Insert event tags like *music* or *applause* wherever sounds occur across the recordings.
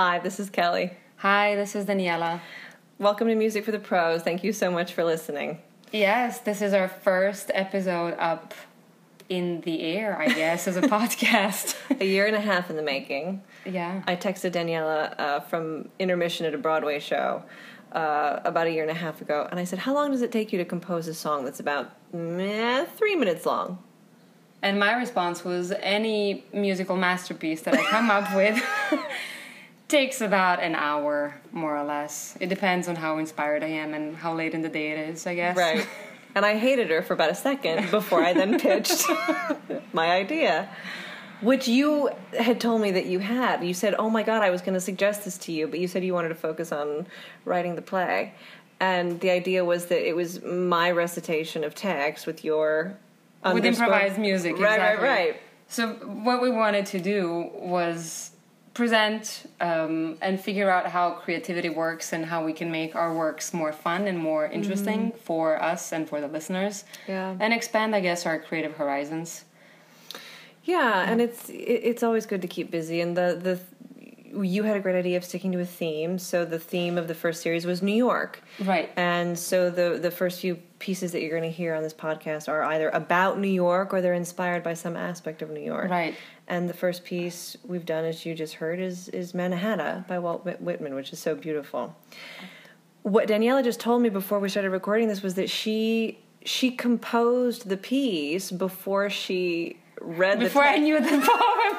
Hi, this is Kelly. Hi, this is Daniela. Welcome to Music for the Pros. Thank you so much for listening. Yes, this is our first episode up in the air, I guess, as a *laughs* podcast. a year and a half in the making. Yeah. I texted Daniela uh, from intermission at a Broadway show uh, about a year and a half ago, and I said, How long does it take you to compose a song that's about meh, three minutes long? And my response was any musical masterpiece that I come up with *laughs* takes about an hour, more or less. It depends on how inspired I am and how late in the day it is, I guess. Right. *laughs* And I hated her for about a second before I then pitched *laughs* my idea, which you had told me that you had. You said, Oh my God, I was going to suggest this to you, but you said you wanted to focus on writing the play. And the idea was that it was my recitation of text with your. With improvised music, Right, exactly. right, right. So, what we wanted to do was present um, and figure out how creativity works and how we can make our works more fun and more interesting for us and for the listeners. Mm-hmm. Yeah. And expand, I guess, our creative horizons. Yeah, and it's it, it's always good to keep busy. And the the you had a great idea of sticking to a theme. So the theme of the first series was New York, Right. and so the the first few pieces that you're going to hear on this podcast are either about New York or they're inspired by some aspect of New York. Right. And the first piece we've done, as you just heard, is is Mannahatta by Walt Whit- Whitman, which is so beautiful. What Daniela just told me before we started recording this was that she she composed the piece before she read Before the I knew the poem.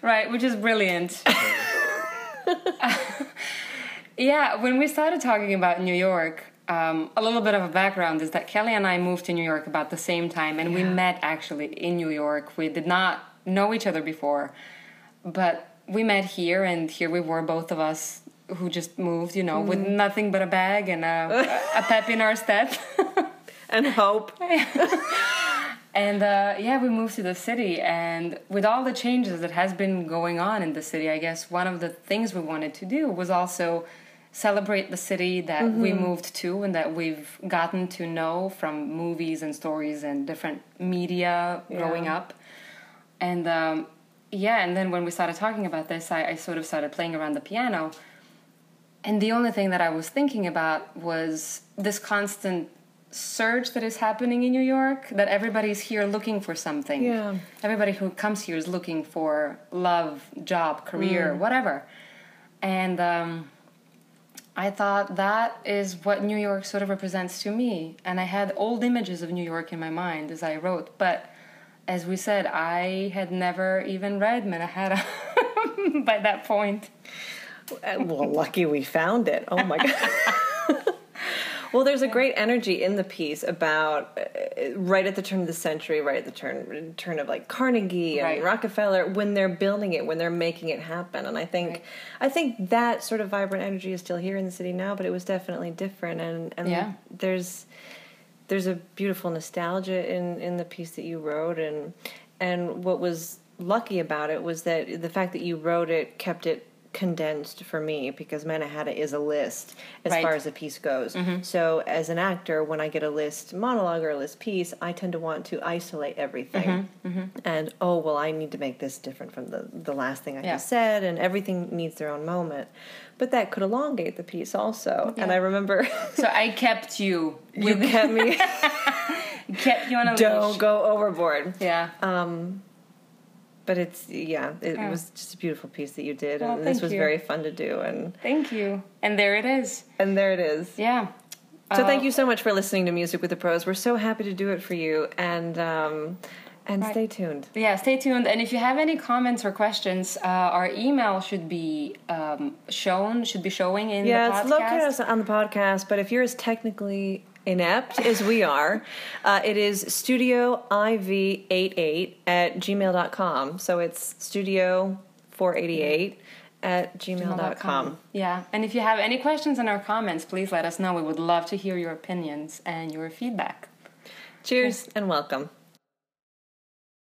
right, which is brilliant. *laughs* *laughs* yeah, when we started talking about New York, um, a little bit of a background is that Kelly and I moved to New York about the same time, and we met actually in New York. We did not know each other before, but we met here, and here we were, both of us who just moved, you know, with nothing but a bag and a, a pep in our step. *laughs* and hope. *laughs* And uh, yeah, we moved to the city, and with all the changes that has been going on in the city, I guess one of the things we wanted to do was also celebrate the city that we moved to and that we've gotten to know from movies and stories and different media growing Yeah. up. And um, yeah, and then when we started talking about this, I, I sort of started playing around the piano. And the only thing that I was thinking about was this constant surge that is happening in New York, that everybody's here looking for something. Yeah. Everybody who comes here is looking for love, job, career, whatever. And um, I thought that is what New York sort of represents to me. And I had old images of New York in my mind as I wrote. But as we said, I had never even read Mannahatta *laughs* by that point. Well, lucky we found it. Oh my god. *laughs* well, there's a great energy in the piece about uh, right at the turn of the century, right at the turn turn of like Carnegie and Right. Rockefeller when they're building it, when they're making it happen. And I think Right. I think that sort of vibrant energy is still here in the city now, but it was definitely different and and Yeah. there's there's a beautiful nostalgia in in the piece that you wrote and and what was lucky about it was that the fact that you wrote it kept it condensed for me because Mannahatta is a list as Right. far as a piece goes. Mm-hmm. So as an actor, when I get a list monologue or a list piece, I tend to want to isolate everything. Mm-hmm, mm-hmm. And oh well, I need to make this different from the the last thing I Yeah. just said, and everything needs their own moment. But that could elongate the piece also. And I remember So I kept you. you kept me *laughs* kept you on a don't leash. go overboard. Yeah. Um, But it's yeah, it Yeah. was just a beautiful piece that you did, Well, and this was you. very fun to do, and Thank you. And there it is. and there it is. Yeah. So Uh, thank you so much for listening to Music with the Pros. We're so happy to do it for you, and um, and Right. stay tuned. Yeah, stay tuned. And if you have any comments or questions, uh, our email should be um, shown, should be showing in Yeah, the it's located on the podcast, but if you're as technically inept as we are, uh, it is studioiv88 at gmail.com. So it's studio488 at gmail.com. Yeah, and if you have any questions and or comments, please let us know. We would love to hear your opinions and your feedback. Cheers and welcome.